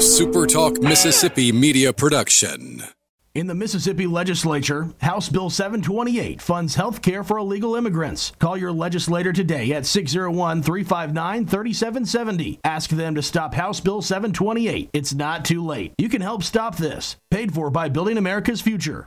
SuperTalk Mississippi media production. In the Mississippi legislature, House Bill 728 funds health care for illegal immigrants. Call your legislator today at 601 359 3770. Ask them to stop House Bill 728. It's not too late. You can help stop this. Paid for by Building America's Future.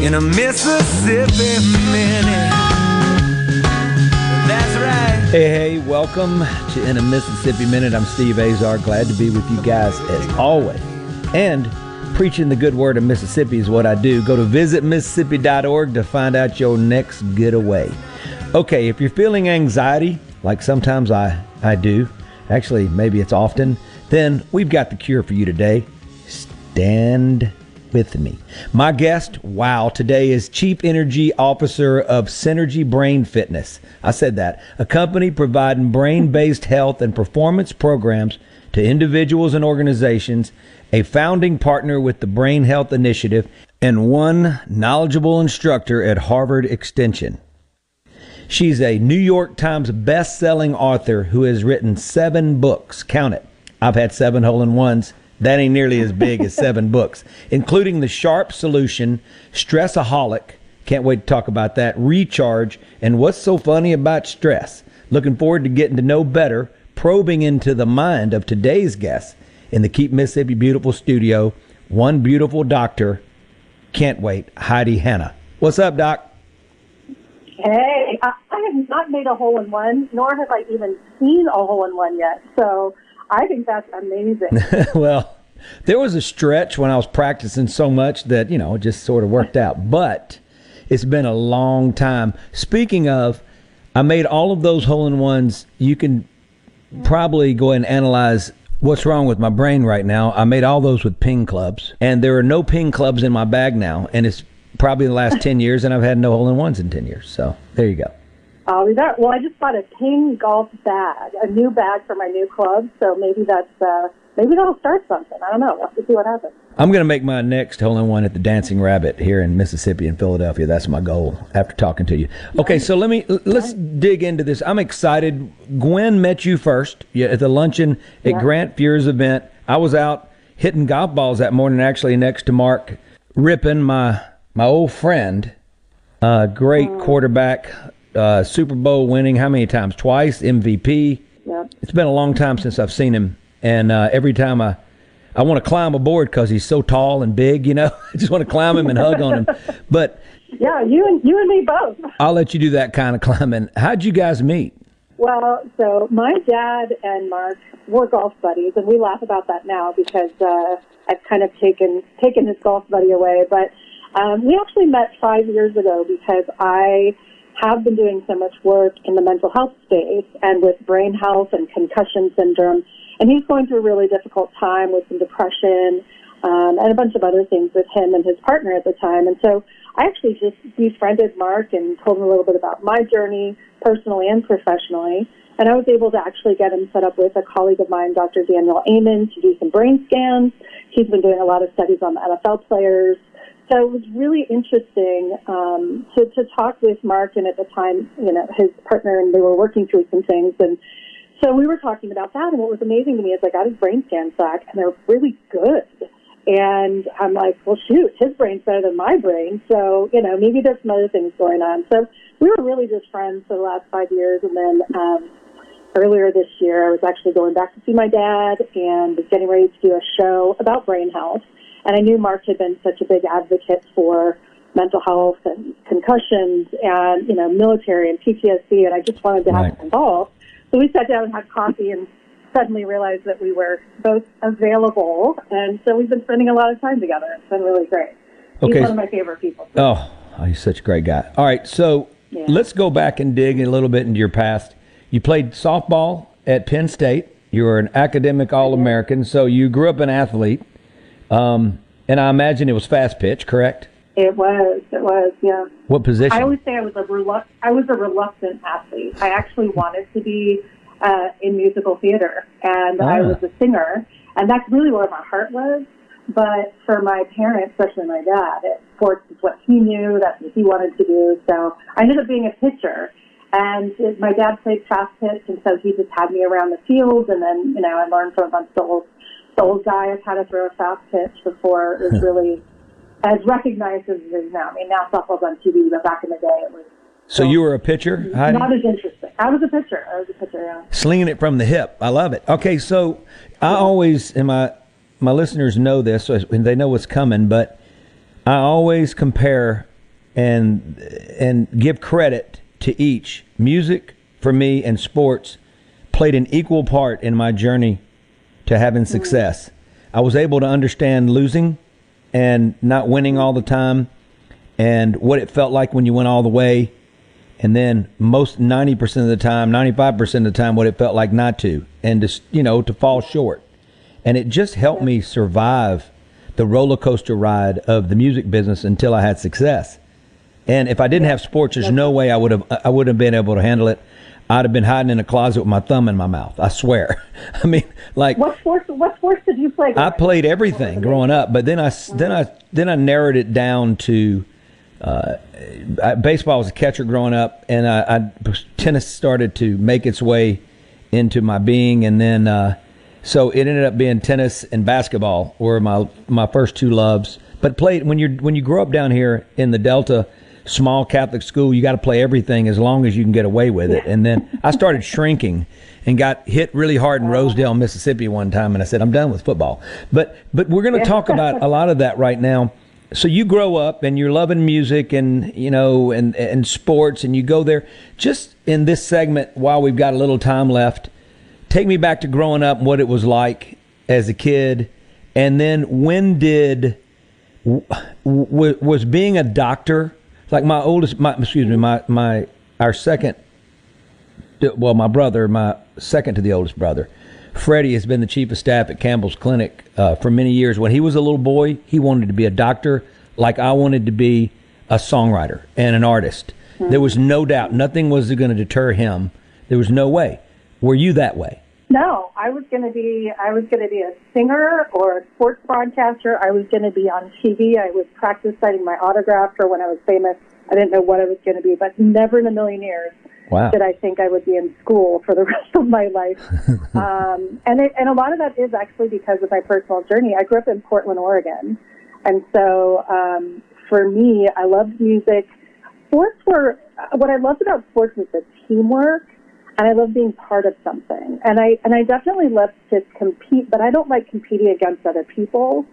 In a Mississippi Minute. That's right. Hey, hey, welcome to In a Mississippi Minute. I'm Steve Azar. Glad to be with you guys as always. And preaching the good word of Mississippi is what I do. Go to visitmississippi.org to find out your next getaway. Okay, if you're feeling anxiety, like sometimes I, I do, actually, maybe it's often, then we've got the cure for you today. Stand with me. My guest, wow, today is Chief Energy Officer of Synergy Brain Fitness. I said that. A company providing brain based health and performance programs to individuals and organizations, a founding partner with the Brain Health Initiative, and one knowledgeable instructor at Harvard Extension. She's a New York Times best-selling author who has written seven books. Count it. I've had seven hole in ones. That ain't nearly as big as seven books, including The Sharp Solution, Stressaholic. Can't wait to talk about that. Recharge, and what's so funny about stress? Looking forward to getting to know better, probing into the mind of today's guest in the Keep Mississippi Beautiful studio. One beautiful doctor. Can't wait. Heidi Hanna. What's up, Doc? Hey, I, have not made a hole in one, nor have I even seen a hole in one yet. So I think that's amazing. well, there was a stretch when I was practicing so much that, you know, it just sort of worked out. But it's been a long time. Speaking of, I made all of those hole in ones. You can probably go and analyze what's wrong with my brain right now. I made all those with ping clubs, and there are no ping clubs in my bag now. And it's probably the last 10 years, and I've had no hole in ones in 10 years. So there you go. That, well, I just bought a ping golf bag, a new bag for my new club. So maybe that's uh, maybe that'll start something. I don't know. We'll have to see what happens. I'm going to make my next hole in one at the Dancing Rabbit here in Mississippi and Philadelphia. That's my goal after talking to you. Okay, so let me let's dig into this. I'm excited. Gwen met you first yeah, at the luncheon at Yeah. Grant Fuhr's event. I was out hitting golf balls that morning, actually next to Mark Rypien, my my old friend, uh, great quarterback, uh, Super Bowl winning. How many times? Twice MVP. Yeah. It's been a long time since I've seen him, and uh, every time I, I want to climb aboard because he's so tall and big. You know, I just want to climb him and hug on him. But Yeah, you and you and me both. I'll let you do that kind of climbing. How'd you guys meet? Well, so my dad and Mark were golf buddies, and we laugh about that now because uh, I've kind of taken taken his golf buddy away. But um, we actually met five years ago because I have been doing so much work in the mental health space and with brain health and concussion syndrome. And he's going through a really difficult time with some depression um, and a bunch of other things with him and his partner at the time. And so I actually just befriended Mark and told him a little bit about my journey personally and professionally. And I was able to actually get him set up with a colleague of mine, Dr. Daniel Amen, to do some brain scans. He's been doing a lot of studies on the NFL players. So it was really interesting um, to, to talk with Mark and at the time, you know, his partner, and they were working through some things. And so we were talking about that. And what was amazing to me is I got his brain scans back, and they're really good. And I'm like, well, shoot, his brain's better than my brain. So, you know, maybe there's some other things going on. So we were really just friends for the last five years. And then um, earlier this year, I was actually going back to see my dad and was getting ready to do a show about brain health. And I knew Mark had been such a big advocate for mental health and concussions and, you know, military and PTSD, and I just wanted to have Right. him involved. So we sat down and had coffee and suddenly realized that we were both available. And so we've been spending a lot of time together. It's been really great. Okay. He's one of my favorite people. Oh, oh, he's such a great guy. All right, so Yeah. let's go back and dig a little bit into your past. You played softball at Penn State. You were an academic All American, so you grew up an athlete. Um, and I imagine it was fast pitch, correct? It was. It was. Yeah. What position? I always say I was a relu- I was a reluctant athlete. I actually wanted to be uh, in musical theater, and I Ah. was a singer, and that's really where my heart was. But for my parents, especially my dad, it, sports is what he knew. That's what he wanted to do. So I ended up being a pitcher. And it, my dad played fast pitch, and so he just had me around the field. And then, you know, I learned from a bunch of old, old guys how to throw a fast pitch before it was really as recognized as it is now. I mean, now softball's on TV, but back in the day, it was so you were a pitcher, not as interesting. I was a pitcher. I was a pitcher. Yeah. slinging it from the hip. I love it. Okay, so I always and my my listeners know this, so and they know what's coming. But I always compare and and give credit to each. Music for me and sports played an equal part in my journey to having mm-hmm. success. I was able to understand losing and not winning all the time, and what it felt like when you went all the way. And then most 90% of the time 95% of the time what it felt like not to and to you know to fall short. And it just helped me survive the roller coaster ride of the music business until i had success. And if i didn't have sports there's no way i would have i wouldn't have been able to handle it i'd have been hiding in a closet with my thumb in my mouth i swear i mean like What sports? What sports did you play? I played everything growing up, but then I then I then I narrowed it down to uh, I, baseball was a catcher growing up, and I, I tennis started to make its way into my being, and then uh, so it ended up being tennis and basketball were my my first two loves. But played when you when you grow up down here in the Delta, small Catholic school, you got to play everything as long as you can get away with it. And then I started shrinking and got hit really hard in oh. Rosedale, Mississippi one time, and I said I'm done with football. But but we're going to talk about a lot of that right now. So you grow up and you're loving music and you know and and sports and you go there. Just in this segment, while we've got a little time left, take me back to growing up and what it was like as a kid, and then when did was being a doctor like my oldest my excuse me my my our second well my brother my second to the oldest brother. Freddie has been the chief of staff at campbell's clinic uh, for many years. When he was a little boy he wanted to be a doctor like i wanted to be a songwriter and an artist. There was no doubt. Nothing was going to deter him. There was no way. Were you that way No, I was going to be. I was going to be a singer or a sports broadcaster. I was going to be on TV. I would practice citing my autograph for when I was famous. I didn't know what I was going to be, but never in a million years wow did I think I would be in school for the rest of my life. um, and it, and a lot of that is actually because of my personal journey. I grew up in Portland, Oregon, and so um, for me, I loved music. Sports were what I loved about sports was the teamwork, and I love being part of something. And I and I definitely love to compete, but I don't like competing against other people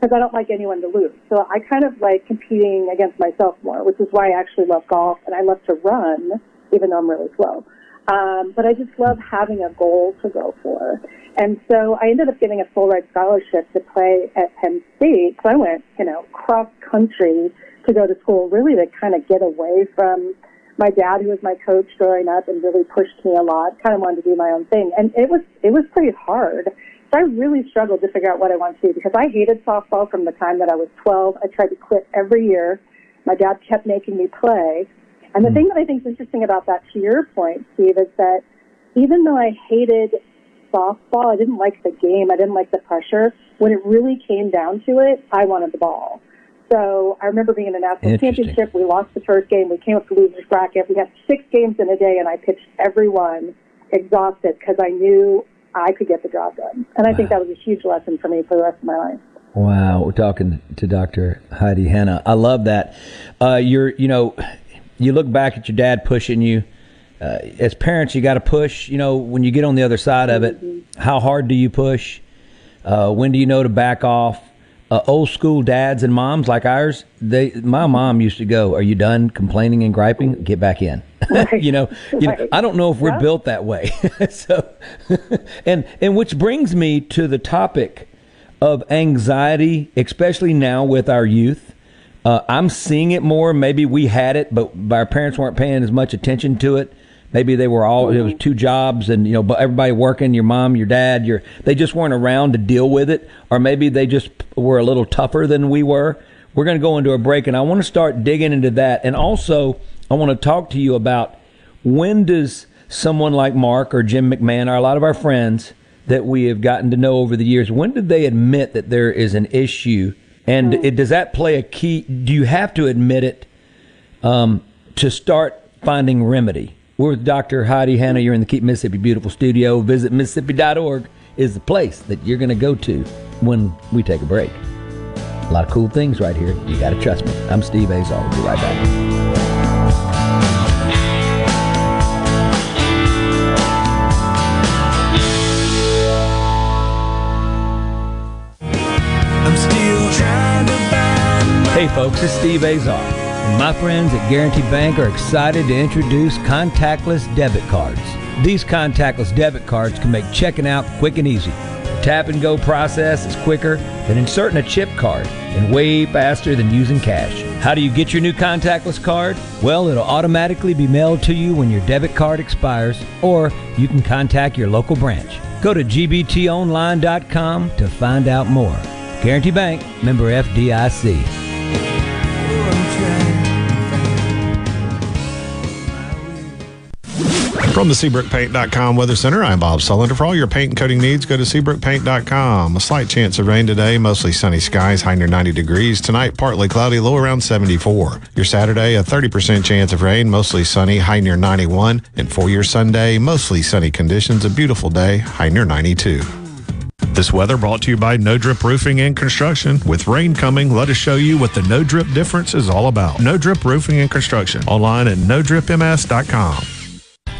because I don't like anyone to lose. So I kind of like competing against myself more, which is why I actually love golf and I love to run, even though I'm really slow. Um, but I just love having a goal to go for. And so I ended up getting a full ride scholarship to play at Penn State. So I went, you know, cross country to go to school, really to kind of get away from my dad, who was my coach growing up and really pushed me a lot, kind of wanted to do my own thing. And it was, it was pretty hard. So I really struggled to figure out what I wanted to do because I hated softball from the time that I was 12. I tried to quit every year. My dad kept making me play. And the hmm. thing that I think is interesting about that, to your point, Steve, is that even though I hated softball, I didn't like the game, I didn't like the pressure. When it really came down to it, I wanted the ball. So I remember being in a national championship. We lost the first game. We came up to losers bracket. We had six games in a day, and I pitched every one exhausted because I knew I could get the job done. And I think that was a huge lesson for me for the rest of my life. Wow, we're talking to Dr. Heidi Hanna. I love that. Uh, you're, you know, you look back at your dad pushing you. Uh, as parents, you got to push. You know, when you get on the other side of it, how hard do you push? Uh, when do you know to back off? Uh, old school dads and moms like ours, they my mom used to go, "Are you done complaining and griping? Get back in." Right. you know, you right. know, I don't know if we're yeah. built that way. so, and and which brings me to the topic of anxiety, especially now with our youth. Uh, I'm seeing it more. Maybe we had it, but our parents weren't paying as much attention to it. Maybe they were all it was two jobs, and you know, but everybody working. Your mom, your dad, your they just weren't around to deal with it, or maybe they just were a little tougher than we were. We're going to go into a break, and I want to start digging into that, and also I want to talk to you about when does someone like Mark or Jim McMahon or a lot of our friends that we have gotten to know over the years, when did they admit that there is an issue? And it, does that play a key? Do you have to admit it um, to start finding remedy? We're with Dr. Heidi Hanna. You're in the Keep Mississippi Beautiful studio. Visit Mississippi.org is the place that you're going to go to when we take a break. A lot of cool things right here. You got to trust me. I'm Steve Azar. We'll be right back. Hey folks, it's Steve Azar. My friends at Guaranty Bank are excited to introduce contactless debit cards. These contactless debit cards can make checking out quick and easy. The tap and go process is quicker than inserting a chip card and way faster than using cash. How do you get your new contactless card? Well, it'll automatically be mailed to you when your debit card expires, or you can contact your local branch. Go to gbtonline.com to find out more. Guaranty Bank, member FDIC. From the SeabrookPaint.com Weather Center, I'm Bob Sullender. For all your paint and coating needs, go to SeabrookPaint.com. A slight chance of rain today, mostly sunny skies, high near 90 degrees. Tonight, partly cloudy, low around 74. Your Saturday, a 30% chance of rain, mostly sunny, high near 91. And for your Sunday, mostly sunny conditions, a beautiful day, high near 92. This weather brought to you by No Drip Roofing and Construction. With rain coming, let us show you what the No Drip difference is all about. No Drip Roofing and Construction. Online at nodripms.com.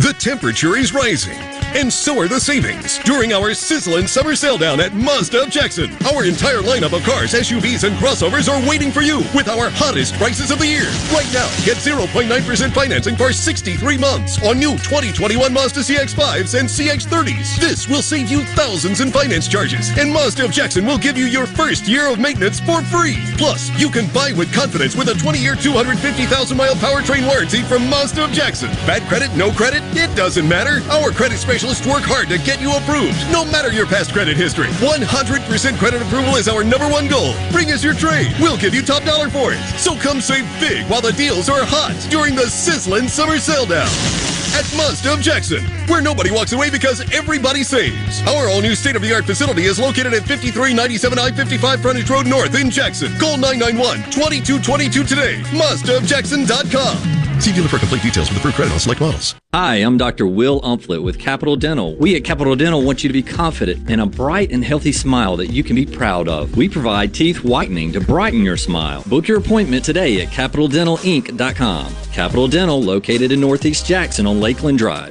The temperature is rising and so are the savings during our sizzling summer sale down at Mazda of Jackson. Our entire lineup of cars, SUVs, and crossovers are waiting for you with our hottest prices of the year. Right now, get 0.9% financing for 63 months on new 2021 Mazda CX-5s and CX-30s. This will save you thousands in finance charges, and Mazda of Jackson will give you your first year of maintenance for free. Plus, you can buy with confidence with a 20-year, 250,000-mile powertrain warranty from Mazda of Jackson. Bad credit, no credit, it doesn't matter. Our credit specialists work hard to get you approved, no matter your past credit history. 100% credit approval is our number one goal. Bring us your trade. We'll give you top dollar for it. So come save big while the deals are hot during the sizzling summer sale down at Mazda of Jackson, where nobody walks away because everybody saves. Our all new state of the art facility is located at 5397 I 55 Frontage Road North in Jackson. Call 991 2222 today. MazdaofJackson.com. See dealer for complete details with approved credit on select models. Hi, I'm Dr. Will Umflett with Capital Dental. We at Capital Dental want you to be confident in a bright and healthy smile that you can be proud of. We provide teeth whitening to brighten your smile. Book your appointment today at CapitalDentalInc.com. Capital Dental, located in Northeast Jackson on Lakeland Drive.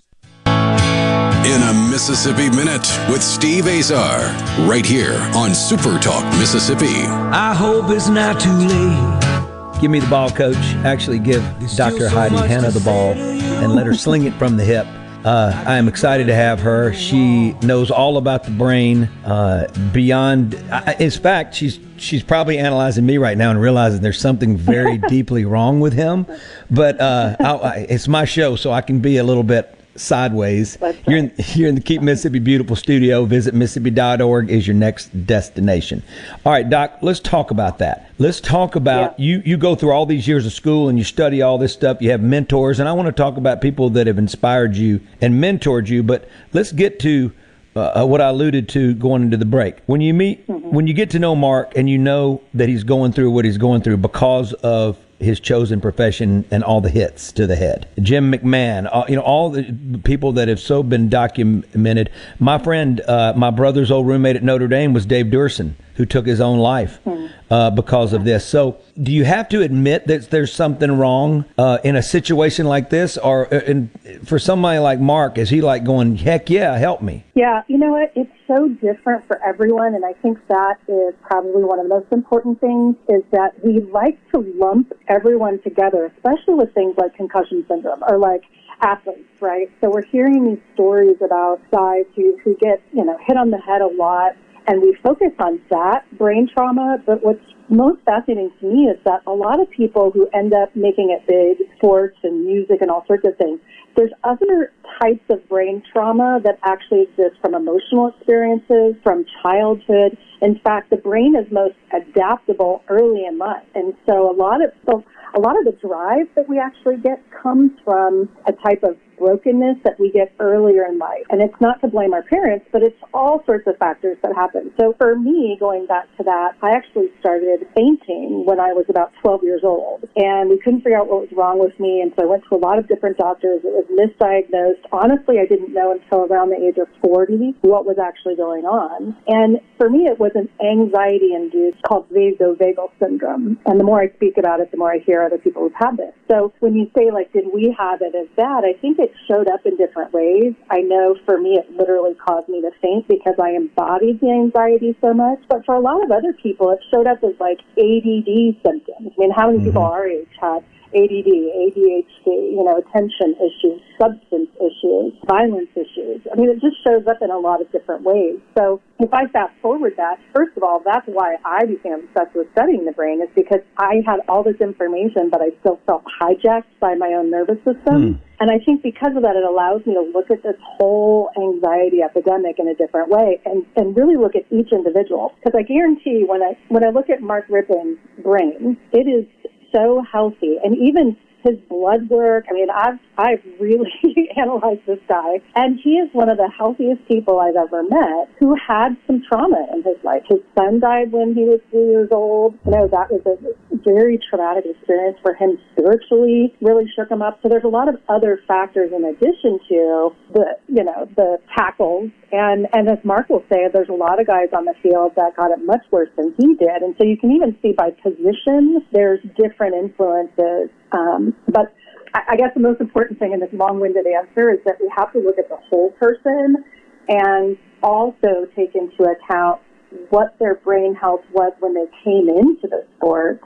in a Mississippi Minute with Steve Azar, right here on Super Talk Mississippi. I hope it's not too late. Give me the ball, coach. Actually, give Dr. Heidi Hanna the ball and let her sling it from the hip. Uh, I am excited to have her. She knows all about the brain uh, beyond. I, in fact, she's she's probably analyzing me right now and realizing there's something very deeply wrong with him. But uh, I, I, it's my show, so I can be a little bit sideways. You're in, you're in the Keep Mississippi Beautiful studio. Visit Mississippi.org is your next destination. All right, Doc, let's talk about that. Let's talk about yeah. you. You go through all these years of school and you study all this stuff. You have mentors, and I want to talk about people that have inspired you and mentored you. But let's get to uh, what I alluded to going into the break. When you meet, mm-hmm. when you get to know Mark and you know that he's going through what he's going through because of his chosen profession and all the hits to the head. Jim McMahon, uh, you know, all the people that have so been documented. My friend, uh, my brother's old roommate at Notre Dame was Dave Duerson, who took his own life hmm. Uh, because of this. So, do you have to admit that there's something wrong uh, in a situation like this, or uh, in, for somebody like Mark, is he like going, "Heck yeah, help me"? Yeah, you know what? It's so different for everyone, and I think that is probably one of the most important things. Is that we like to lump everyone together, especially with things like concussion syndrome or like athletes, right? So we're hearing these stories about guys who, who get, you know, hit on the head a lot and we focus on that brain trauma. But what's most fascinating to me is that a lot of people who end up making it big, sports and music and all sorts of things, there's other types of brain trauma that actually exist from emotional experiences, from childhood. In fact, the brain is most adaptable early in life. And so a lot of, so a lot of the drive that we actually get comes from a type of brokenness that we get earlier in life. And it's not to blame our parents, but it's all sorts of factors that happen. So for me, going back to that, I actually started fainting when I was about 12 years old. And we couldn't figure out what was wrong with me. And so I went to a lot of different doctors. It was misdiagnosed. Honestly, I didn't know until around the age of 40 what was actually going on. And for me, it was an anxiety induced called vasovagal syndrome. And the more I speak about it, the more I hear other people who've had this. So when you say like, did we have it as bad? I think it it showed up in different ways. I know for me, it literally caused me to faint because I embodied the anxiety so much. But for a lot of other people, it showed up as like ADD symptoms. I mean, how many mm-hmm. people our age had ADD, ADHD, you know, attention issues, substance issues, violence issues. I mean, it just shows up in a lot of different ways. So if I fast forward that, first of all, that's why I became obsessed with studying the brain is because I had all this information, but I still felt hijacked by my own nervous system. Mm. And I think because of that, it allows me to look at this whole anxiety epidemic in a different way and, and really look at each individual. Because I guarantee when I, when I look at Mark Rypien's brain, it is so healthy. And even his blood work. I mean, I've I've really analyzed this guy, and he is one of the healthiest people I've ever met who had some trauma in his life. His son died when he was three years old. You know, that was a very traumatic experience for him spiritually. Really shook him up. So there's a lot of other factors in addition to the you know the tackles and and as Mark will say, there's a lot of guys on the field that got it much worse than he did. And so you can even see by position, there's different influences. Um, but I, I guess the most important thing in this long-winded answer is that we have to look at the whole person and also take into account what their brain health was when they came into the sport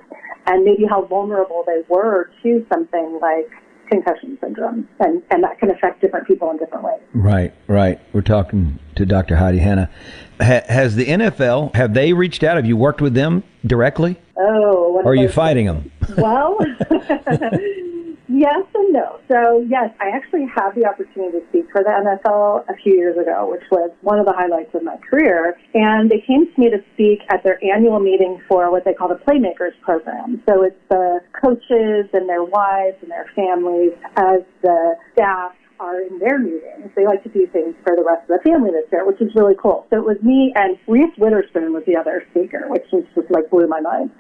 and maybe how vulnerable they were to something like concussion syndrome, and, and that can affect different people in different ways. Right, right. We're talking to Dr. Heidi Hanna. Ha, has the NFL, have they reached out? Have you worked with them directly? Oh. Or are you fighting them? Well, Yes and no. So yes, I actually had the opportunity to speak for the NFL a few years ago, which was one of the highlights of my career. And they came to me to speak at their annual meeting for what they call the Playmakers Program. So it's the coaches and their wives and their families as the staff are in their meetings. They like to do things for the rest of the family this year, which is really cool. So it was me and Reese Witherspoon was the other speaker, which just, just like blew my mind.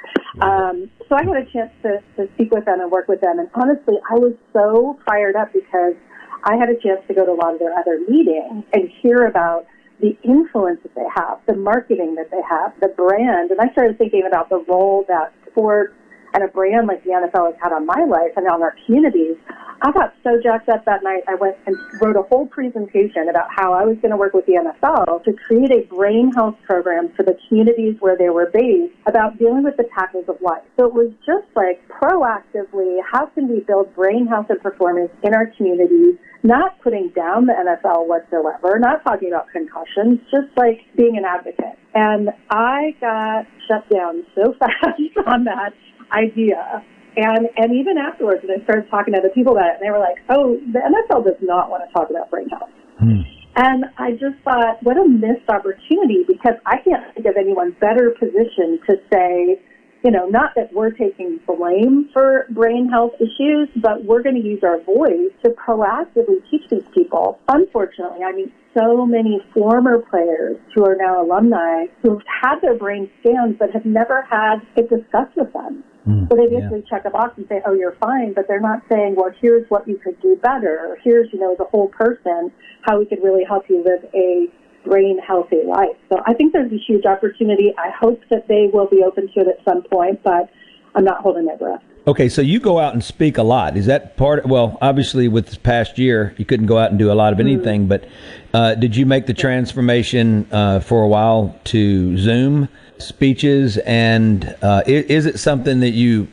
Um, so I had a chance to, to speak with them and work with them. And honestly, I was so fired up because I had a chance to go to a lot of their other meetings and hear about the influence that they have, the marketing that they have, the brand. And I started thinking about the role that sports and a brand like the NFL has had on my life and on our communities, I got so jacked up that night. I went and wrote a whole presentation about how I was going to work with the NFL to create a brain health program for the communities where they were based about dealing with the tackles of life. So it was just like proactively, how can we build brain health and performance in our communities? Not putting down the NFL whatsoever, not talking about concussions, just like being an advocate. And I got shut down so fast on that idea and and even afterwards, when I started talking to other people about it, and they were like, "Oh, the NFL does not want to talk about brain health." Hmm. And I just thought, what a missed opportunity because I can't think of anyone better positioned to say, you know, not that we're taking blame for brain health issues, but we're going to use our voice to proactively teach these people. Unfortunately, I mean, so many former players who are now alumni who've had their brain scans but have never had it discussed with them. Mm, so they basically yeah. check a box and say, oh, you're fine, but they're not saying, well, here's what you could do better. Or here's, you know, the whole person, how we could really help you live a brain healthy life. So I think there's a huge opportunity. I hope that they will be open to it at some point, but I'm not holding my breath. Okay, so you go out and speak a lot. Is that part? Of, well, obviously, with this past year, you couldn't go out and do a lot of mm-hmm. anything. Mm. But uh, did you make the transformation uh, for a while to Zoom? Speeches, and uh, is, is, it something that you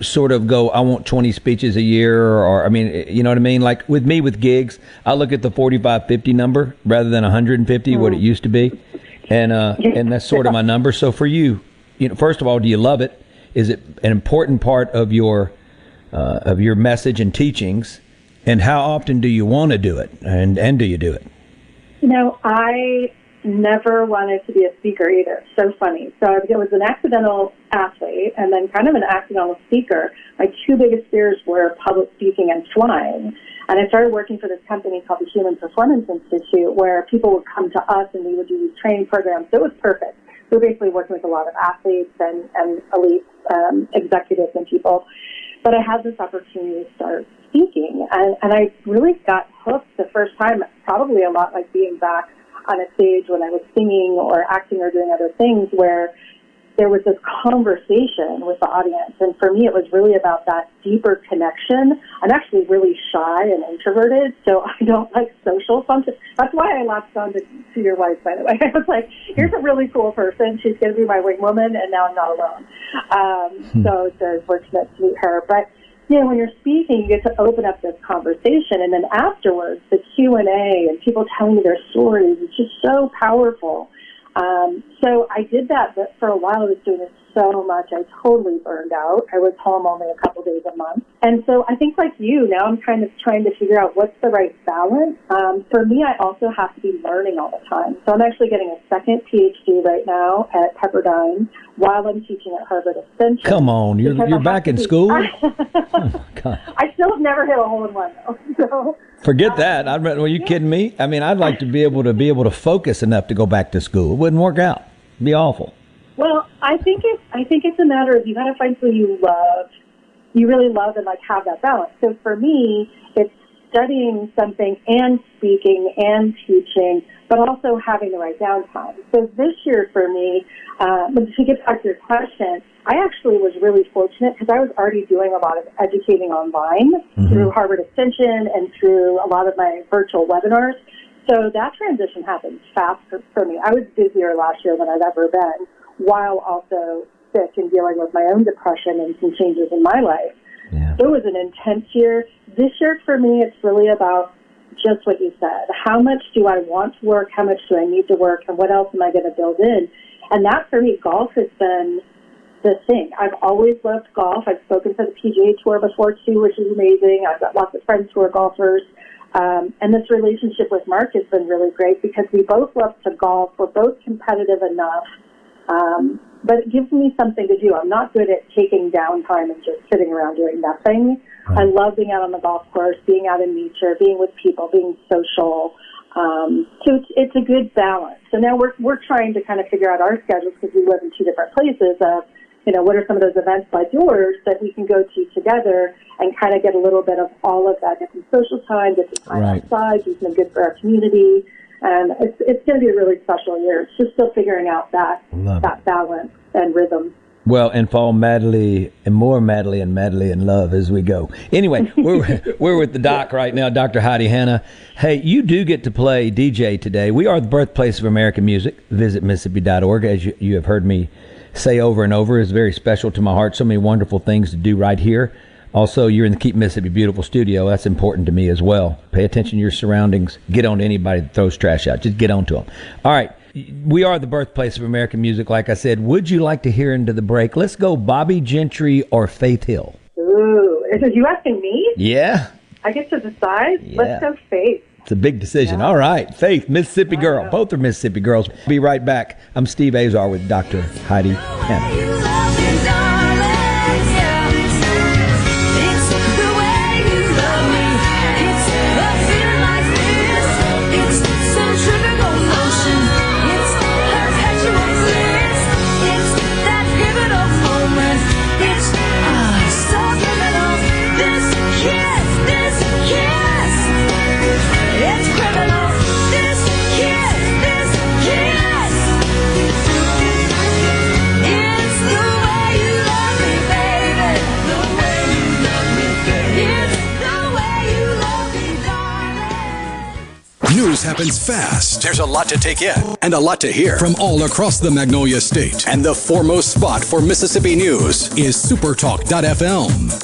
sort of go, I want 20 speeches a year, or, I mean, you know what I mean? Like with me with gigs, I look at the 45, 50 number rather than 150, mm. what it used to be, and uh, and that's sort of my number. So for you, you know, first of all, do you love it? Is it an important part of your uh, of your message and teachings? And how often do you want to do it? And and do you do it? You know, I never wanted to be a speaker either. So funny. So I was an accidental athlete and then kind of an accidental speaker. My two biggest fears were public speaking and flying. And I started working for this company called the Human Performance Institute where people would come to us and we would do these training programs. So it was perfect. We were basically working with a lot of athletes and, and elite um, executives and people. But I had this opportunity to start speaking and, and I really got hooked the first time, probably a lot like being back on a stage when I was singing or acting or doing other things where there was this conversation with the audience. And for me, it was really about that deeper connection. I'm actually really shy and introverted, so I don't like social functions. That's why I latched on to, to your wife, by the way. I was like, here's a really cool person. She's going to be my wing woman, and now I'm not alone. Um, hmm. So it's very fortunate to meet her. But you know, when you're speaking, you get to open up this conversation, and then afterwards, the Q and A and people telling you their stories. It's just so powerful. Um, so I did that, but for a while I was doing it so much. I totally burned out. I was home only a couple days a month. And so I think like you, now I'm kind of trying to figure out what's the right balance. Um, for me, I also have to be learning all the time. So I'm actually getting a second PhD right now at Pepperdine while I'm teaching at Harvard Extension. Come on, you're, you're back in be, school? oh, I still have never hit a hole in one though. So, Forget that. I, are you kidding me? I mean, I'd like to be able to be able to focus enough to go back to school. It wouldn't work out. It'd be awful. Well, I think it's I think it's a matter of you got to find something you love, you really love, and like have that balance. So for me, it's studying something and speaking and teaching, but also having the right downtime. So this year for me, uh, to get back to your question, I actually was really fortunate because I was already doing a lot of educating online mm-hmm. through Harvard Extension and through a lot of my virtual webinars. So that transition happened fast for, for me. I was busier last year than I've ever been while also sick and dealing with my own depression and some changes in my life. Yeah. It was an intense year. This year for me, it's really about just what you said. How much do I want to work? How much do I need to work? And what else am I going to build in? And that for me, golf has been the thing. I've always loved golf. I've spoken for the PGA Tour before too, which is amazing. I've got lots of friends who are golfers. Um, and this relationship with Mark has been really great because we both love to golf. We're both competitive enough um, but it gives me something to do. I'm not good at taking downtime and just sitting around doing nothing. Right. I love being out on the golf course, being out in nature, being with people, being social. Um, so it's, it's a good balance. So now we're, we're trying to kind of figure out our schedules because we live in two different places of, you know, what are some of those events like yours that we can go to together and kind of get a little bit of all of that, get some social time, get some time right. outside, do some good for our community. And it's, it's going to be a really special year. It's just still figuring out that, that balance and rhythm. Well, and fall madly and more madly and madly in love as we go. Anyway, we're we're with the doc right now, Dr. Heidi Hanna. Hey, you do get to play DJ today. We are the birthplace of American music. Visit Mississippi.org, as you, you have heard me say over and over, is very special to my heart. So many wonderful things to do right here. Also, you're in the Keep Mississippi Beautiful studio. That's important to me as well. Pay attention to your surroundings. Get on to anybody that throws trash out. Just get on to them. All right we are the birthplace of American music, like I said. Would you like to hear into the break? Let's go Bobbie Gentry or Faith Hill. Ooh, is it you asking me? Yeah. I get to decide. Yeah. Let's go Faith. It's a big decision. All right. Faith, Mississippi girl. Both are Mississippi girls. Be right back. I'm Steve Azar with Dr. Heidi Hanna. Happens fast. There's a lot to take in and a lot to hear from all across the Magnolia State. And the foremost spot for Mississippi news is Supertalk.fm.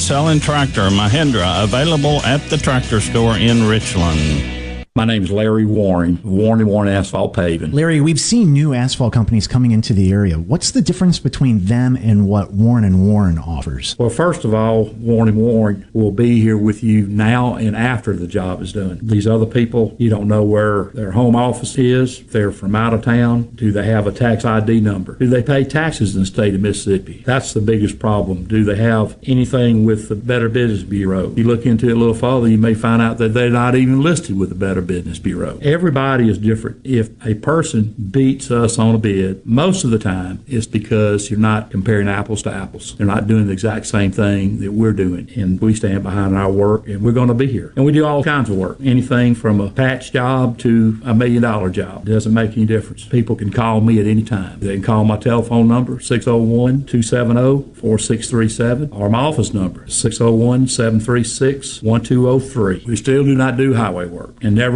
selling tractor, Mahindra, available at the tractor store in Richland. My name's Larry Warren, Warren and Warren Asphalt Paving. Larry, we've seen new asphalt companies coming into the area. What's the difference between them and what Warren and Warren offers? Well, first of all, Warren and Warren will be here with you now and after the job is done. These other people, you don't know where their home office is. If they're from out of town, do they have a tax ID number? Do they pay taxes in the state of Mississippi? That's the biggest problem. Do they have anything with the Better Business Bureau? You look into it a little further, you may find out that they're not even listed with the Better Business Bureau. Everybody is different. If a person beats us on a bid, most of the time it's because you're not comparing apples to apples. They're not doing the exact same thing that we're doing. And we stand behind our work and we're going to be here. And we do all kinds of work. Anything from a patch job to a million dollar job. It doesn't make any difference. People can call me at any time. They can call my telephone number, 601 270 4637, or my office number, 601 736 1203. We still do not do highway work and never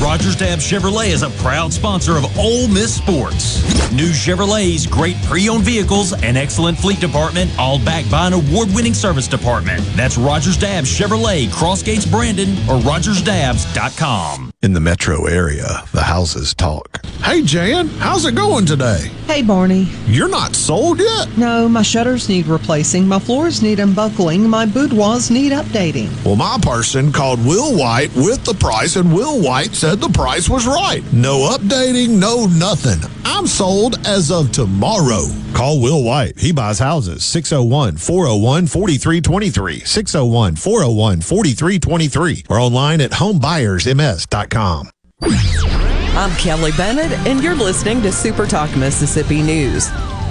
Rogers Dabbs Chevrolet is a proud sponsor of Ole Miss Sports. New Chevrolet's great pre-owned vehicles and excellent fleet department, all backed by an award-winning service department. That's Rogers Dabbs Chevrolet, Crossgates Brandon, or RogersDabbs.com. In the metro area, the houses talk. Hey, Jan, how's it going today? Hey, Barney. You're not sold yet? No, my shutters need replacing, my floors need unbuckling, my boudoirs need updating. Well, my person called Will White with the price, and Will White said the price was right. No updating, no nothing. I'm sold as of tomorrow. Call Will White. He buys houses. 601 401 4323. 601 401 4323. Or online at homebuyersms.com. I'm Kelly Bennett, and you're listening to Super Talk Mississippi News.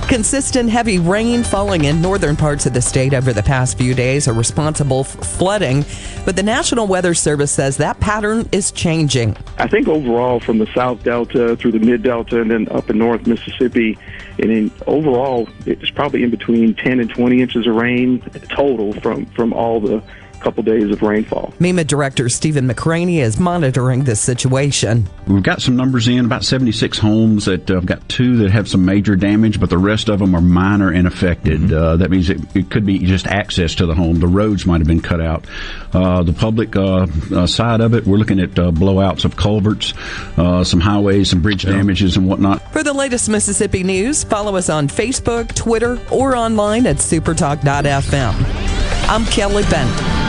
Consistent heavy rain falling in northern parts of the state over the past few days are responsible for flooding, but the National Weather Service says that pattern is changing. I think overall, from the South Delta through the Mid Delta and then up in North Mississippi, and in overall, it's probably in between 10 and 20 inches of rain total from from all the couple days of rainfall. MEMA Director Stephen McCraney is monitoring this situation. We've got some numbers in about 76 homes that uh, have got two that have some major damage, but the rest of them are minor and affected. Mm-hmm. Uh, that means it, it, could be just access to the home. The roads might have been cut out. Uh, the public uh, uh, side of it, we're looking at uh, blowouts of culverts, some highways, some bridge damages, and whatnot. For the latest Mississippi news, follow us on Facebook, Twitter, or online at supertalk.fm. I'm Kelly Bennett.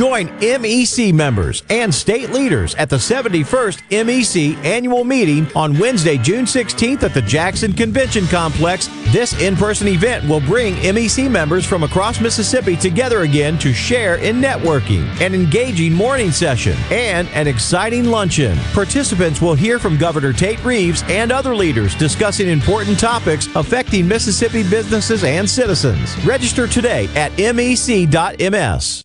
Join MEC members and state leaders at the 71st MEC annual meeting on Wednesday, June 16th at the Jackson Convention Complex. This in person event will bring MEC members from across Mississippi together again to share in networking, an engaging morning session, and an exciting luncheon. Participants will hear from Governor Tate Reeves and other leaders discussing important topics affecting Mississippi businesses and citizens. Register today at mec.ms.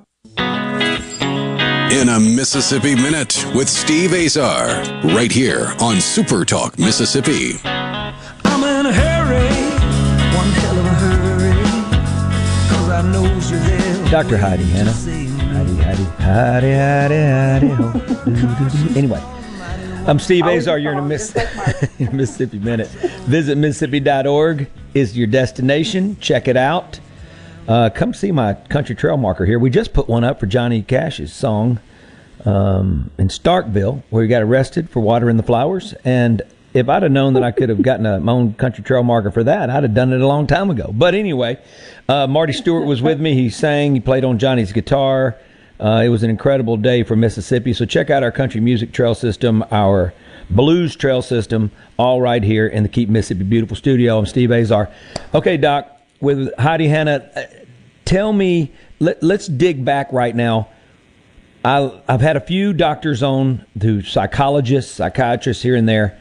in a Mississippi Minute with Steve Azar, right here on Super Talk Mississippi. I'm in a hurry, one hell of a hurry, cause I knows you're there. Dr. Heidi Hanna. Heidi, Heidi, Heidi, Heidi, Heidi. anyway. I'm Steve Azar. You're in a Miss- Mississippi Minute. Visit Mississippi.org is your destination. Check it out. Uh, come see my country trail marker here. We just put one up for Johnny Cash's song um, in Starkville, where he got arrested for watering the flowers. And if I'd have known that I could have gotten a, my own country trail marker for that, I'd have done it a long time ago. But anyway, uh, Marty Stuart was with me. He sang, he played on Johnny's guitar. Uh, it was an incredible day for Mississippi. So check out our country music trail system, our blues trail system, all right here in the Keep Mississippi Beautiful studio. I'm Steve Azar. Okay, Doc, with Heidi Hanna, uh, tell me, let, let's dig back right now I, have had a few doctors on, who psychologists, psychiatrists here and there,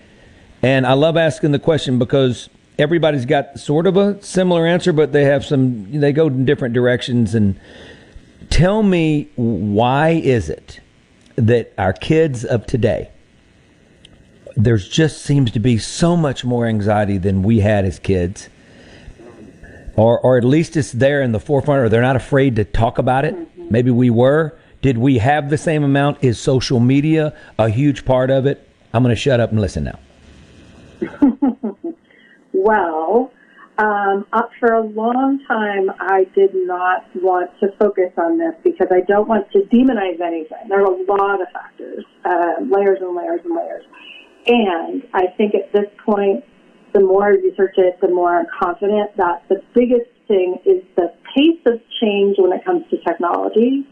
and I love asking the question because everybody's got sort of a similar answer, but they have some, they go in different directions. And tell me, why is it that our kids of today, there's just seems to be so much more anxiety than we had as kids? Or, or at least it's there in the forefront, or they're not afraid to talk about it. Maybe we were did we have the same amount? Is social media a huge part of it? I'm going to shut up and listen now. well, um, uh, for a long time, I did not want to focus on this because I don't want to demonize anything. There are a lot of factors, uh, layers and layers and layers. And I think at this point, the more I research it, the more I'm confident that the biggest thing is the pace of change when it comes to technology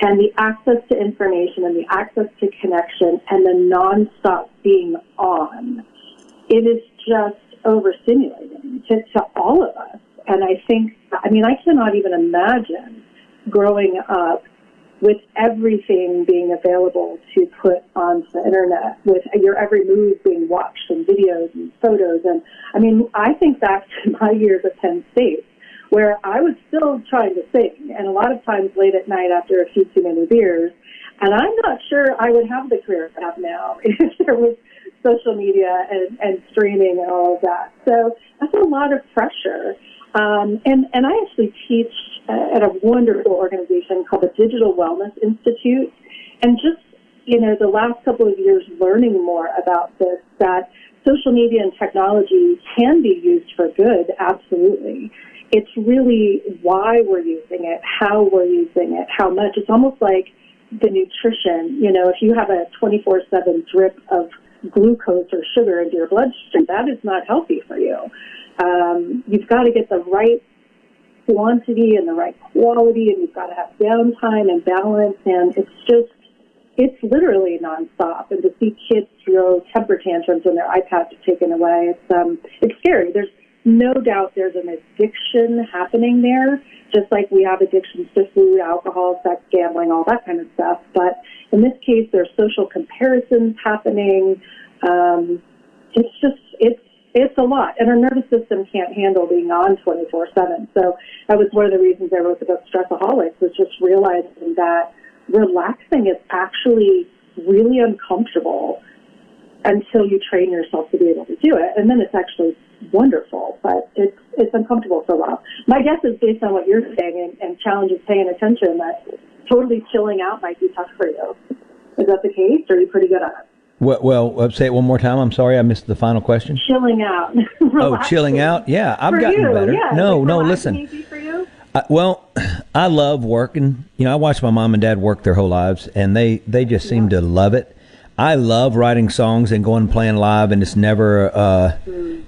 and the access to information and the access to connection and the nonstop being on, it is just overstimulating to, to all of us. And I think, I mean, I cannot even imagine growing up with everything being available to put onto the internet, with your every move being watched and videos and photos. And I mean, I think back to my years at Penn State where I was still trying to sing, and a lot of times late at night after a few too many beers. And I'm not sure I would have the career I have now if there was social media and, and streaming and all of that. So that's a lot of pressure. Um, and, and I actually teach at a wonderful organization called the Digital Wellness Institute. And just, you know, the last couple of years learning more about this, that social media and technology can be used for good, absolutely. It's really why we're using it, how we're using it, how much. It's almost like the nutrition. You know, if you have a 24 7 drip of glucose or sugar into your bloodstream, that is not healthy for you. Um, you've got to get the right quantity and the right quality, and you've got to have downtime and balance, and it's just, it's literally nonstop. And to see kids throw temper tantrums when their iPads are taken away, it's, um, it's scary. There's no doubt there's an addiction happening there, just like we have addictions to food, alcohol, sex, gambling, all that kind of stuff. But in this case, there's social comparisons happening. Um, it's just, it's, it's a lot. And our nervous system can't handle being on 24 7. So that was one of the reasons I wrote the book Stressaholics, was just realizing that relaxing is actually really uncomfortable until you train yourself to be able to do it. And then it's actually wonderful, but it's it's uncomfortable for a while. My guess is based on what you're saying and, and challenges paying attention that totally chilling out might be tough for you. Is that the case? Or are you pretty good at it? Well, well, uh, say it one more time. I'm sorry, I missed the final question. Chilling out. oh, chilling out. Yeah, I've For gotten you, better. yeah. No, no, listen. easy for you? I, well, I love working. You know, I watched my mom and dad work their whole lives, and they they just seem to love it. I love writing songs and going and playing live, and it's never uh,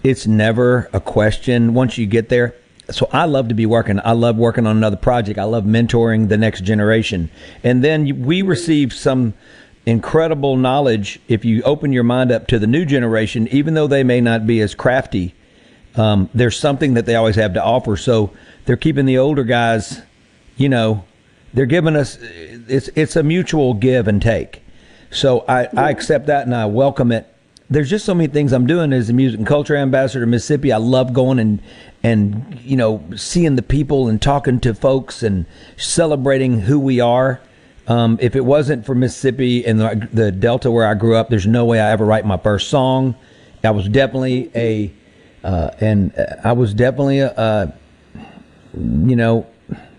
it's never a question once you get there. So I love to be working. I love working on another project. I love mentoring the next generation, and then we receive some incredible knowledge if you open your mind up to the new generation, even though they may not be as crafty um, there's something that they always have to offer. So they're keeping the older guys, you know, they're giving us it's it's a mutual give and take. So I, I accept that and I welcome it. There's just so many things I'm doing as a music and culture ambassador to Mississippi. I love going and and you know seeing the people and talking to folks and celebrating who we are. Um, if it wasn't for Mississippi and the, the Delta where I grew up, there's no way I ever write my first song. I was definitely a uh, and uh, I was definitely a, uh, you know,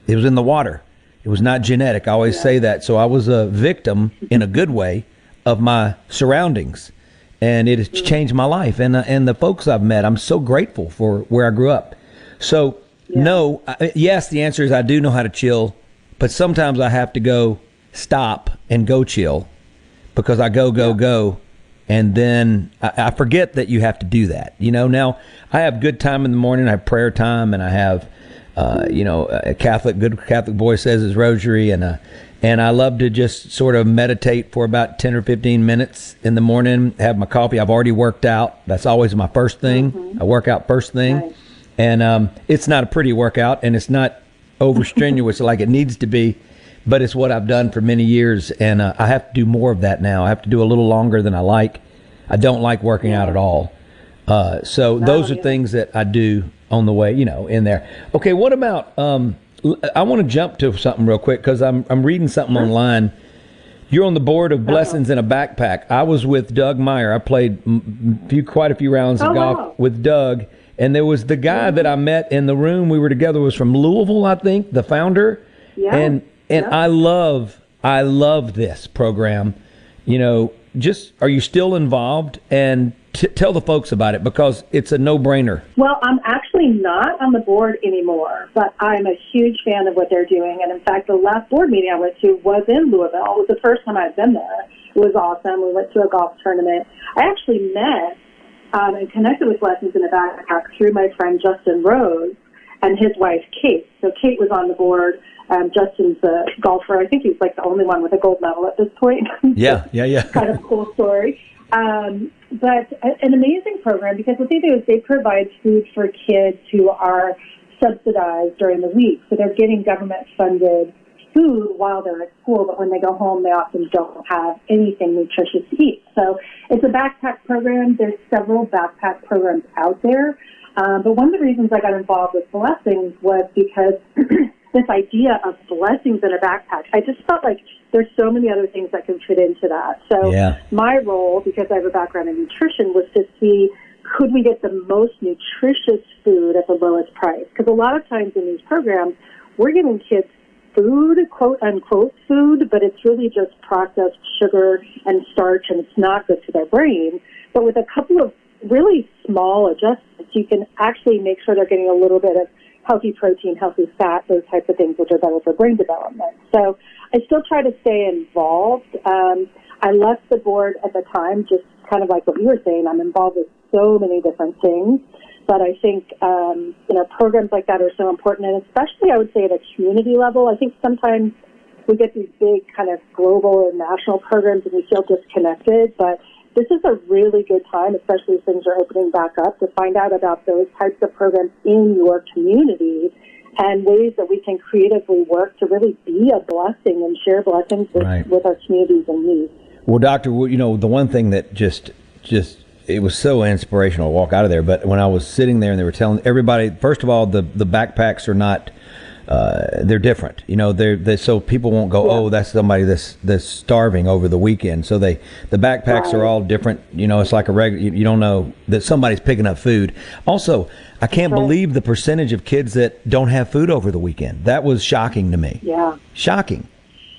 it was in the water. It was not genetic. I always say that. So I was a victim in a good way of my surroundings, and it has changed my life. And uh, and the folks I've met, I'm so grateful for where I grew up. So no, I, yes, the answer is I do know how to chill, but sometimes I have to go stop and go chill because I go go go and then I, I forget that you have to do that. You know, now I have good time in the morning. I have prayer time, and I have, uh, you know, a Catholic good Catholic boy says his rosary, and uh, and I love to just sort of meditate for about ten or fifteen minutes in the morning. Have my coffee. I've already worked out. That's always my first thing. I work out first thing, and um, it's not a pretty workout, and it's not over strenuous like it needs to be but it's what I've done for many years, and uh, I have to do more of that now. I have to do a little longer than I like. I don't like working out at all. Uh, so those are things that I do on the way, you know, in there. Okay, what about? Um, I want to jump to something real quick because I'm I'm reading something online. You're on the board of Blessings in a Backpack. I was with Doug Meyer. I played few, quite a few rounds of Oh, golf wow. with Doug, and there was the guy that I met in the room. We were together was from Louisville, I think, the founder. Yeah. And and I love I love this program. You know, just are you still involved? And t- tell the folks about it because it's a no brainer. Well, I'm actually not on the board anymore, but I'm a huge fan of what they're doing. And in fact, the last board meeting I went to was in Louisville. It was the first time I'd been there. It was awesome. We went to a golf tournament. I actually met um, and connected with Blessings in a Backpack through my friend Justin Rose and his wife Kate. So Kate was on the board. Um, Justin's a golfer. I think he's like the only one with a gold medal at this point. Yeah, yeah, yeah. kind of cool story. Um, but an amazing program because what they do is they provide food for kids who are subsidized during the week. So they're getting government funded food while they're at school, but when they go home, they often don't have anything nutritious to eat. So it's a backpack program. There's several backpack programs out there. Um, but one of the reasons I got involved with Blessings was because this idea of blessings in a backpack, I just felt like there's so many other things that can fit into that. So Yeah. my role, because I have a background in nutrition, was to see could we get the most nutritious food at the lowest price? Because a lot of times in these programs, we're giving kids food, quote unquote food, but it's really just processed sugar and starch and it's not good for their brain. But with a couple of really small adjustments, you can actually make sure they're getting a little bit of healthy protein, healthy fat, those types of things, which are better for brain development. So I still try to stay involved. Um, I left the board at the time, just kind of like what you were saying. I'm involved with so many different things. But I think um, you know programs like that are so important, and especially I would say at a community level. I think sometimes we get these big kind of global and national programs, and we feel disconnected. But this is a really good time, especially as things are opening back up, to find out about those types of programs in your community and ways that we can creatively work to really be a blessing and share blessings with, Right. with our communities in need. Well, doctor, you know the one thing that just just it was so inspirational to walk out of there. But when I was sitting there and they were telling everybody, first of all, the the backpacks are not. Uh, they're different, you know. They're, they so people won't go, oh, that's somebody that's that's starving over the weekend. So they the backpacks are all different. You know, it's like a regular. You, you don't know that somebody's picking up food. Also, I can't right. believe the percentage of kids that don't have food over the weekend. That was shocking to me. Yeah. Shocking.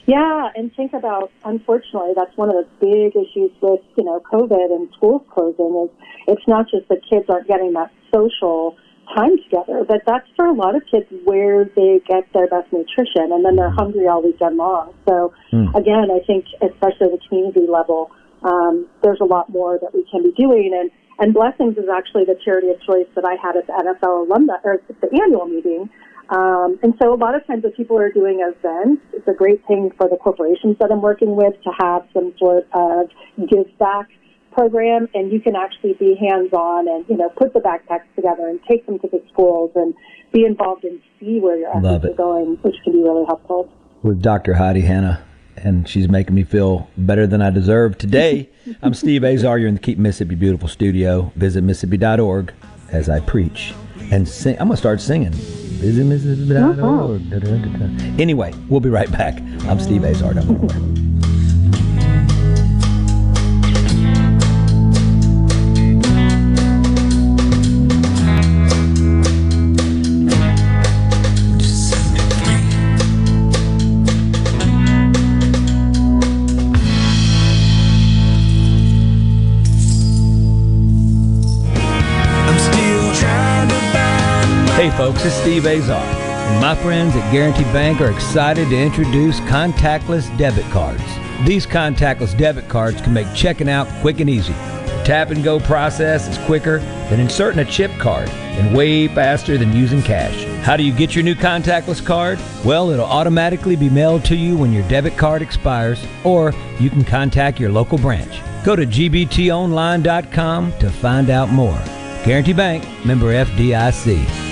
Yeah, and think about, unfortunately, that's one of the big issues with, you know, COVID and schools closing is it's not just that kids aren't getting that social time together, but that's for a lot of kids where they get their best nutrition and then they're hungry all weekend long. So Mm. again, I think especially at the community level, um, there's a lot more that we can be doing. And, and Blessings is actually the charity of choice that I had at the NFL alumni, or at the annual meeting. Um, and so a lot of times when people are doing events, it's a great thing for the corporations that I'm working with to have some sort of give back program and you can actually be hands on and, you know, put the backpacks together and take them to the schools and be involved and see where your efforts are going, which can be really helpful. with Dr. Heidi Hanna, and she's making me feel better than I deserve. Today, I'm Steve Azar. You're in the Keep Mississippi Beautiful studio. Visit Mississippi.org as I preach and sing. I'm going to start singing. Visit Mississippi.org. Uh-huh. Da. Anyway, we'll be right back. I'm Steve Azar. Don't go Hey is Steve Azar. And my friends at Guaranty Bank are excited to introduce contactless debit cards. These contactless debit cards can make checking out quick and easy. The tap and go process is quicker than inserting a chip card and way faster than using cash. How do you get your new contactless card? Well, it'll automatically be mailed to you when your debit card expires, or you can contact your local branch. Go to gbtonline.com to find out more. Guaranty Bank, member FDIC.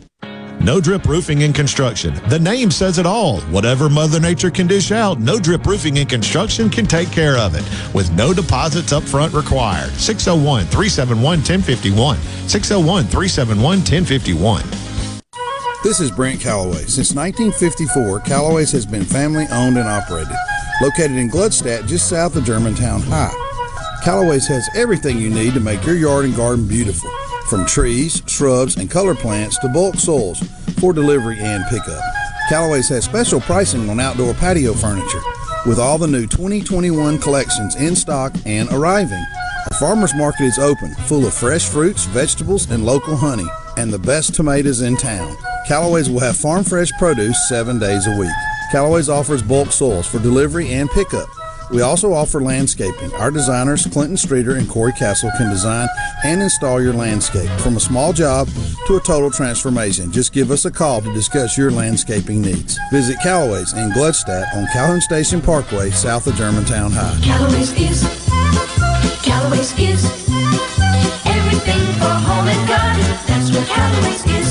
No Drip Roofing and Construction. The name says it all. Whatever Mother Nature can dish out, No Drip Roofing and Construction can take care of it with no deposits up front required. 601 371 1051. 601 371 1051. This is Brent Callaway. Since 1954, Callaway's has been family owned and operated. Located in Gluckstadt, just south of Germantown High. Callaway's has everything you need to make your yard and garden beautiful. From trees, shrubs, and color plants to bulk soils, for delivery and pickup. Callaway's has special pricing on outdoor patio furniture with all the new 2021 collections in stock and arriving. Our farmers market is open, full of fresh fruits, vegetables, and local honey, and the best tomatoes in town. Callaway's will have farm fresh produce seven days a week. Callaway's offers bulk soils for delivery and pickup. We also offer landscaping. Our designers, Clinton Streeter and Corey Castle, can design and install your landscape from a small job to a total transformation. Just give us a call to discuss your landscaping needs. Visit Callaway's in Gluckstadt on Calhoun Station Parkway, south of Germantown High. Callaway's is, Callaway's is everything for home and garden. That's what Callaway's is.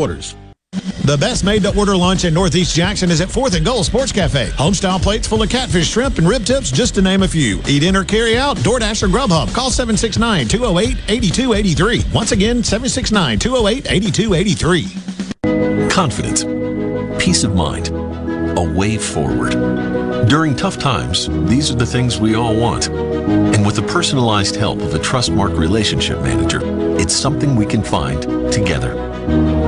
The best made to order lunch in Northeast Jackson is at 4th and Goal Sports Cafe. Homestyle plates full of catfish, shrimp, and rib tips, just to name a few. Eat in or carry out, DoorDash or Grubhub. Call 769 208 8283. Once again, 769 208 8283. Confidence, peace of mind, a way forward. During tough times, these are the things we all want. And with the personalized help of a Trustmark relationship manager, it's something we can find together.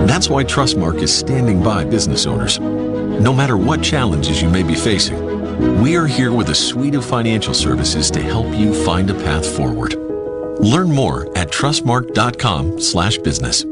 That's why Trustmark is standing by business owners. No matter what challenges you may be facing, we are here with a suite of financial services to help you find a path forward. Learn more at trustmark.com/business.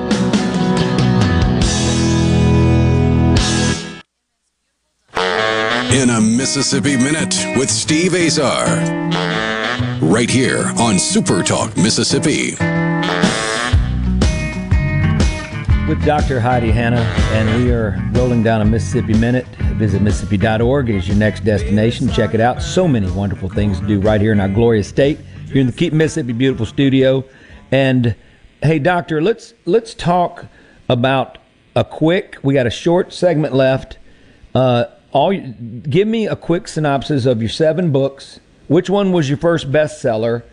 Mississippi Minute with Steve Azar. Right here on Super Talk Mississippi. With Dr. Heidi Hanna, and we are rolling down a Mississippi Minute. Visit Mississippi.org is your next destination. Check it out. So many wonderful things to do right here in our glorious state. Here in the Keep Mississippi Beautiful studio. And hey, Doctor, let's let's talk about a quick. We got a short segment left. Uh, all give me a quick synopsis of your seven books. Which one was your first bestseller?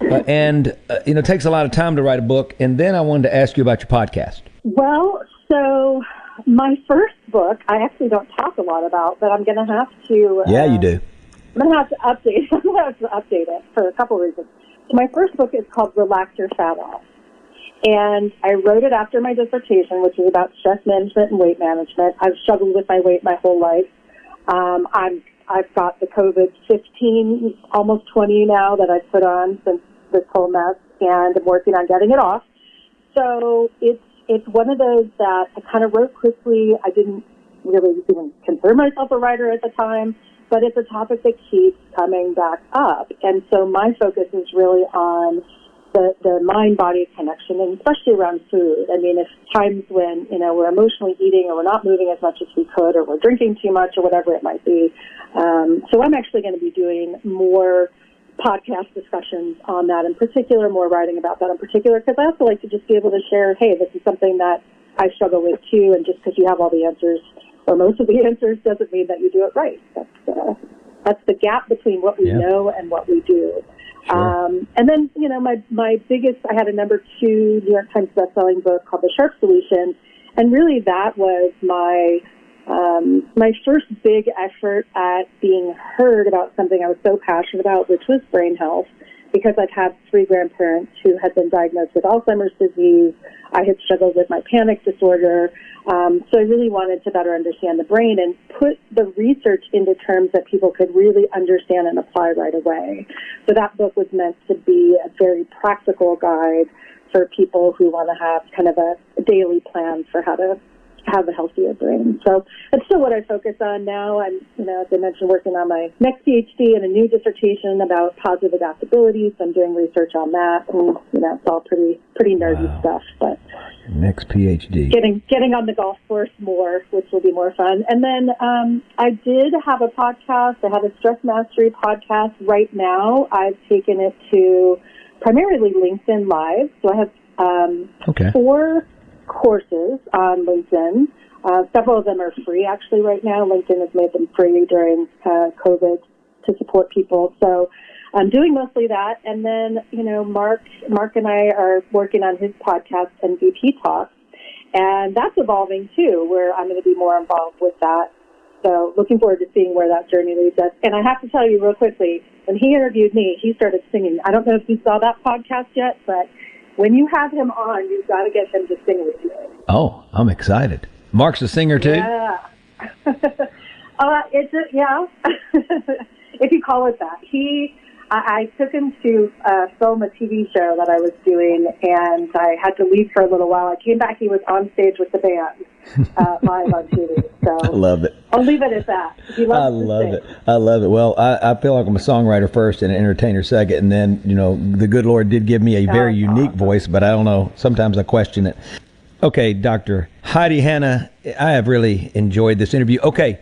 Uh, and uh, you know, it takes a lot of time to write a book. And then I wanted to ask you about your podcast. Well, so my first book, I actually don't talk a lot about, but I'm going to have to. Yeah, uh, you do. I'm going to have to update. I'm going to have to update it for a couple of reasons. So my first book is called Relax Your Fat Off. And I wrote it after my dissertation, which is about stress management and weight management. I've struggled with my weight my whole life. Um, I'm, I've got the COVID 15, almost 20 now that I've put on since this whole mess, and I'm working on getting it off. So it's, it's one of those that I kind of wrote quickly. I didn't really even consider myself a writer at the time, but it's a topic that keeps coming back up. And so my focus is really on the, the mind body connection and especially around food. I mean, if times when, you know, we're emotionally eating or we're not moving as much as we could or we're drinking too much or whatever it might be. Um, so I'm actually going to be doing more podcast discussions on that in particular, more writing about that in particular, because I also like to just be able to share, hey, this is something that I struggle with too, and just because you have all the answers or most of the answers doesn't mean that you do it right. That's, uh, that's the gap between what we Yeah. know and what we do. Um, and then, you know, my, my biggest, I had a number two New York Times bestselling book called The Sharp Solution. And really that was my um, my first big effort at being heard about something I was so passionate about, which was brain health, because I've had three grandparents who had been diagnosed with Alzheimer's disease. I had struggled with my panic disorder. Um, so I really wanted to better understand the brain and put the research into terms that people could really understand and apply right away. So that book was meant to be a very practical guide for people who want to have kind of a, a daily plan for how to have a healthier brain. So that's still what I focus on now. I'm, you know, as I mentioned, working on my next PhD and a new dissertation about positive adaptability. So I'm doing research on that, and you know, it's all pretty pretty nerdy wow. stuff. But next PhD, getting getting on the golf course more, which will be more fun. And then um, I did have a podcast. I have a stress mastery podcast right now. I've taken it to primarily LinkedIn Live. So I have um, okay. four courses on LinkedIn. Uh, several of them are free actually right now. LinkedIn has made them free during uh, COVID to support people. So I'm doing mostly that. And then, you know, Mark, Mark and I are working on his podcast, MVP Talks. And that's evolving too, where I'm going to be more involved with that. So looking forward to seeing where that journey leads us. And I have to tell you real quickly, when he interviewed me, he started singing. I don't know if you saw that podcast yet, but when you have him on, you've got to get him to sing with you. Oh, I'm excited. Mark's a singer too. Yeah. uh, it's a, yeah. if you call it that, he. I, I took him to uh, film a TV show that I was doing, and I had to leave for a little while. I came back; he was on stage with the band uh, live on TV. So I love it. I'll leave it at that. I love it. I love it. Well, I, I feel like I'm a songwriter first and an entertainer second, and then you know the good Lord did give me a very Oh, unique voice, but I don't know. Sometimes I question it. Okay, Doctor Heidi Hanna, I have really enjoyed this interview. Okay,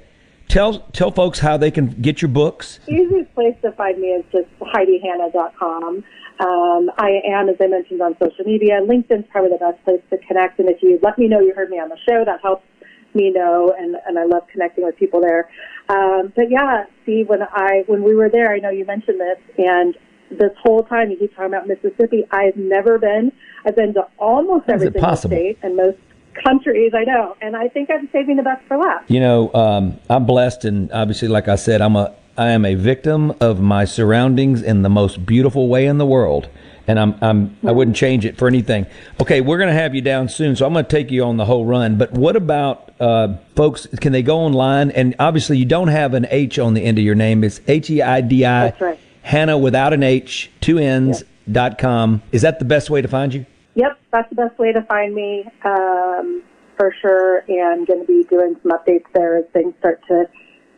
tell tell folks how they can get your books. easiest place to find me is just HeidiHanna.com. Um, I am, as I mentioned, on social media. LinkedIn's probably the best place to connect. And if you let me know you heard me on the show, that helps me know. And, and I love connecting with people there. Um, but yeah, see, when I when we were there, I know you mentioned this, and this whole time you keep talking about Mississippi. I've never been. I've been to almost every single state and most countries. I know, and I think I'm saving the best for last. You know, um, I'm blessed, and obviously, like I said, I'm a I am a victim of my surroundings in the most beautiful way in the world, and I'm I'm I wouldn't change it for anything. Okay, we're gonna have you down soon, so I'm gonna take you on the whole run. But what about uh, folks? Can they go online? And obviously, you don't have an H on the end of your name. It's H E I D I. Right. Hanna without an H, two N's dot com. Is that the best way to find you? Yep, that's the best way to find me um, for sure. And going to be doing some updates there as things start to,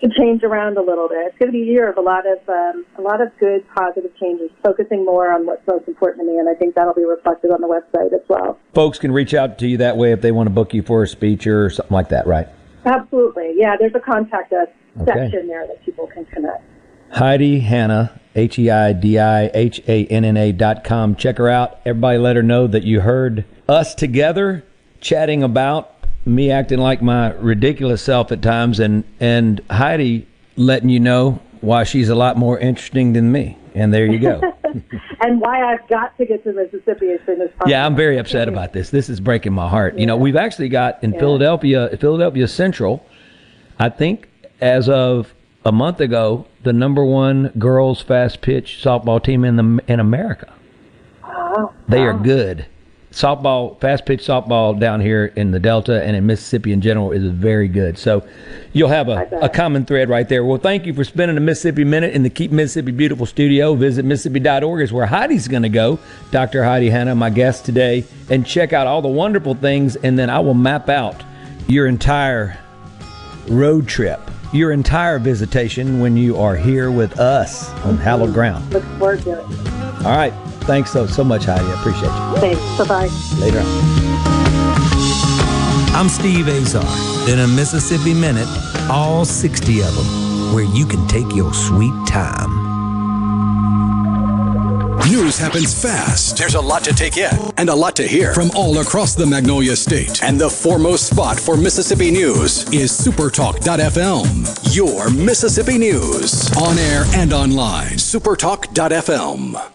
to change around a little bit. It's going to be a year of a lot of um, a lot of good positive changes, focusing more on what's most important to me, and I think that'll be reflected on the website as well. Folks can reach out to you that way if they want to book you for a speech or something like that, right? Absolutely, yeah. There's a contact us Okay. section there that people can connect. Heidi Hanna, H E I D I H A N N A dot com. Check her out. Everybody let her know that you heard us together chatting about me acting like my ridiculous self at times and, and Heidi letting you know why she's a lot more interesting than me. And there you go. and why I've got to get to Mississippi as soon as possible. yeah, I'm very upset about this. This is breaking my heart. You know, we've actually got in Yeah. Philadelphia, Philadelphia Central, I think as of a month ago, the number one girls fast pitch softball team in the in America. Wow. They are good. Softball, fast pitch softball down here in the Delta and in Mississippi in general is very good. So you'll have a, a common thread right there. Well, thank you for spending a Mississippi Minute in the Keep Mississippi Beautiful studio. Visit Mississippi.org is where Heidi's going to go. Dr. Heidi Hanna, my guest today, and check out all the wonderful things. And then I will map out your entire road trip, your entire visitation when you are here with us on hallowed ground. Look forward to it. All right. Thanks so, so much, Heidi. I appreciate you. Thanks. Bye bye. Later on. I'm Steve Azar. In a Mississippi Minute, all 60 of them, where you can take your sweet time. News happens fast. There's a lot to take in and a lot to hear from all across the Magnolia State. And the foremost spot for Mississippi news is supertalk.fm. Your Mississippi news on air and online. Supertalk.fm.